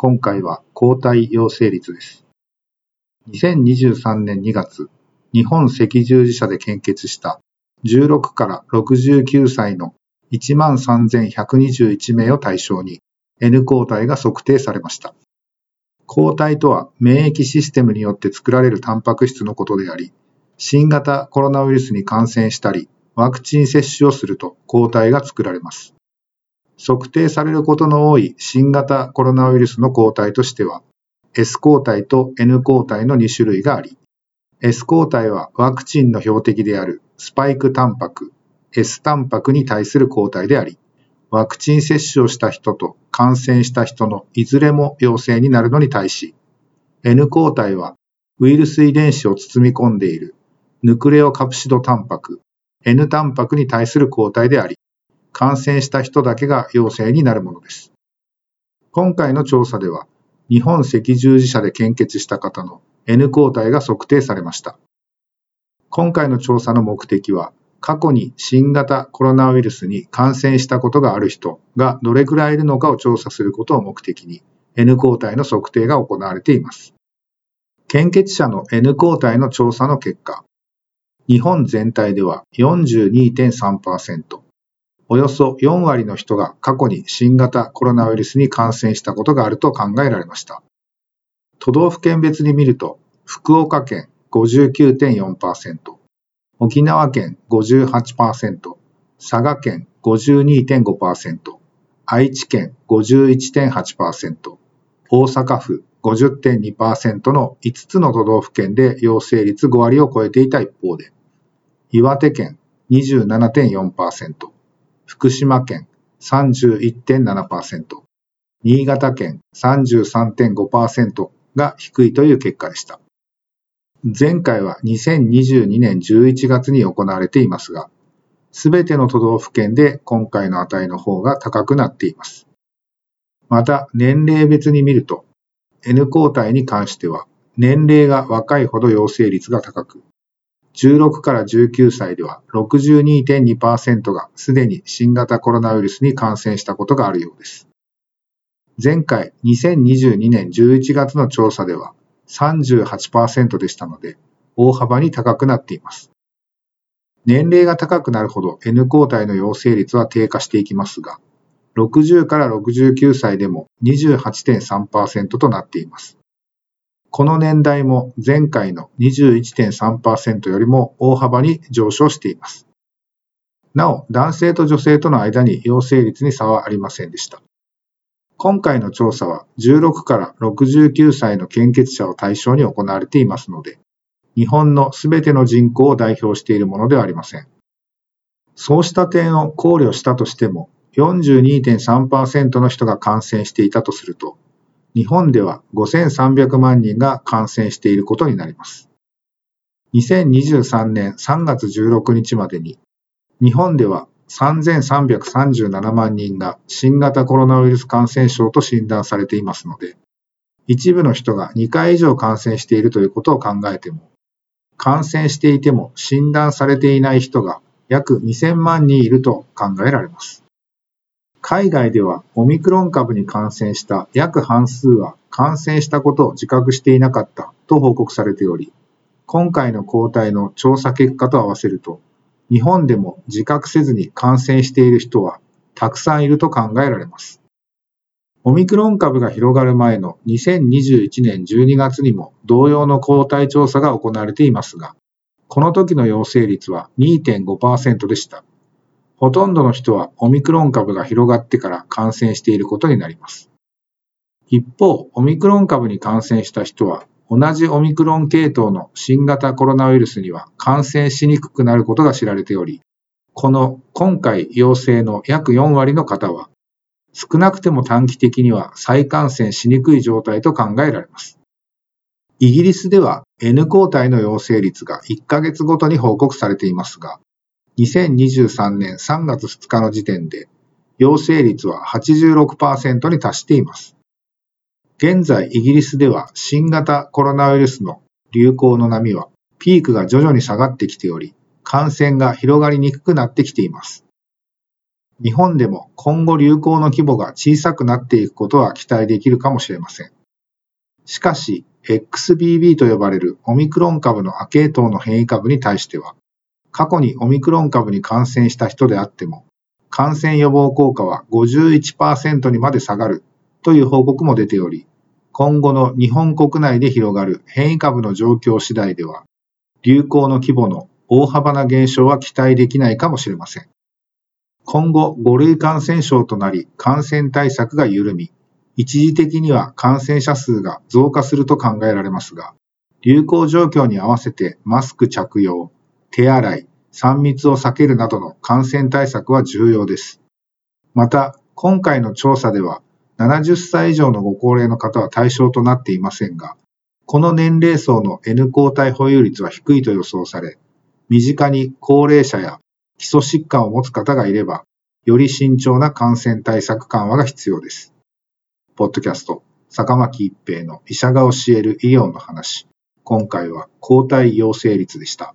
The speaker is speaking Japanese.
今回は抗体陽性率です。2023年2月、日本赤十字社で献血した16から69歳の13,121名を対象に N 抗体が測定されました。抗体とは免疫システムによって作られるタンパク質のことであり、新型コロナウイルスに感染したり、ワクチン接種をすると抗体が作られます。測定されることの多い新型コロナウイルスの抗体としては、S 抗体と N 抗体の2種類があり、S 抗体はワクチンの標的であるスパイクタンパク、S タンパクに対する抗体であり、ワクチン接種をした人と感染した人のいずれも陽性になるのに対し、N 抗体はウイルス遺伝子を包み込んでいるヌクレオカプシドタンパク、N タンパクに対する抗体であり、感染した人だけが陽性になるものです。今回の調査では、日本赤十字社で献血した方の N 抗体が測定されました。今回の調査の目的は、過去に新型コロナウイルスに感染したことがある人がどれくらいいるのかを調査することを目的に N 抗体の測定が行われています。献血者の N 抗体の調査の結果、日本全体では42.3%、およそ4割の人が過去に新型コロナウイルスに感染したことがあると考えられました。都道府県別に見ると、福岡県59.4%、沖縄県58%、佐賀県52.5%、愛知県51.8%、大阪府50.2%の5つの都道府県で陽性率5割を超えていた一方で、岩手県27.4%、福島県31.7%、新潟県33.5%が低いという結果でした。前回は2022年11月に行われていますが、すべての都道府県で今回の値の方が高くなっています。また、年齢別に見ると、N 抗体に関しては、年齢が若いほど陽性率が高く、16から19歳では62.2%がすでに新型コロナウイルスに感染したことがあるようです。前回2022年11月の調査では38%でしたので大幅に高くなっています。年齢が高くなるほど N 抗体の陽性率は低下していきますが、60から69歳でも28.3%となっています。この年代も前回の21.3%よりも大幅に上昇しています。なお、男性と女性との間に陽性率に差はありませんでした。今回の調査は16から69歳の献血者を対象に行われていますので、日本のすべての人口を代表しているものではありません。そうした点を考慮したとしても、42.3%の人が感染していたとすると、日本では5300万人が感染していることになります。2023年3月16日までに、日本では3337万人が新型コロナウイルス感染症と診断されていますので、一部の人が2回以上感染しているということを考えても、感染していても診断されていない人が約2000万人いると考えられます。海外ではオミクロン株に感染した約半数は感染したことを自覚していなかったと報告されており、今回の抗体の調査結果と合わせると、日本でも自覚せずに感染している人はたくさんいると考えられます。オミクロン株が広がる前の2021年12月にも同様の抗体調査が行われていますが、この時の陽性率は2.5%でした。ほとんどの人はオミクロン株が広がってから感染していることになります。一方、オミクロン株に感染した人は、同じオミクロン系統の新型コロナウイルスには感染しにくくなることが知られており、この今回陽性の約4割の方は、少なくても短期的には再感染しにくい状態と考えられます。イギリスでは N 抗体の陽性率が1ヶ月ごとに報告されていますが、2023年3月2日の時点で陽性率は86%に達しています。現在イギリスでは新型コロナウイルスの流行の波はピークが徐々に下がってきており、感染が広がりにくくなってきています。日本でも今後流行の規模が小さくなっていくことは期待できるかもしれません。しかし、XBB と呼ばれるオミクロン株の亜系統の変異株に対しては、過去にオミクロン株に感染した人であっても、感染予防効果は51%にまで下がるという報告も出ており、今後の日本国内で広がる変異株の状況次第では、流行の規模の大幅な減少は期待できないかもしれません。今後5類感染症となり感染対策が緩み、一時的には感染者数が増加すると考えられますが、流行状況に合わせてマスク着用、手洗い、3密を避けるなどの感染対策は重要です。また、今回の調査では、70歳以上のご高齢の方は対象となっていませんが、この年齢層の N 抗体保有率は低いと予想され、身近に高齢者や基礎疾患を持つ方がいれば、より慎重な感染対策緩和が必要です。ポッドキャスト、坂巻一平の医者が教える医療の話。今回は抗体陽性率でした。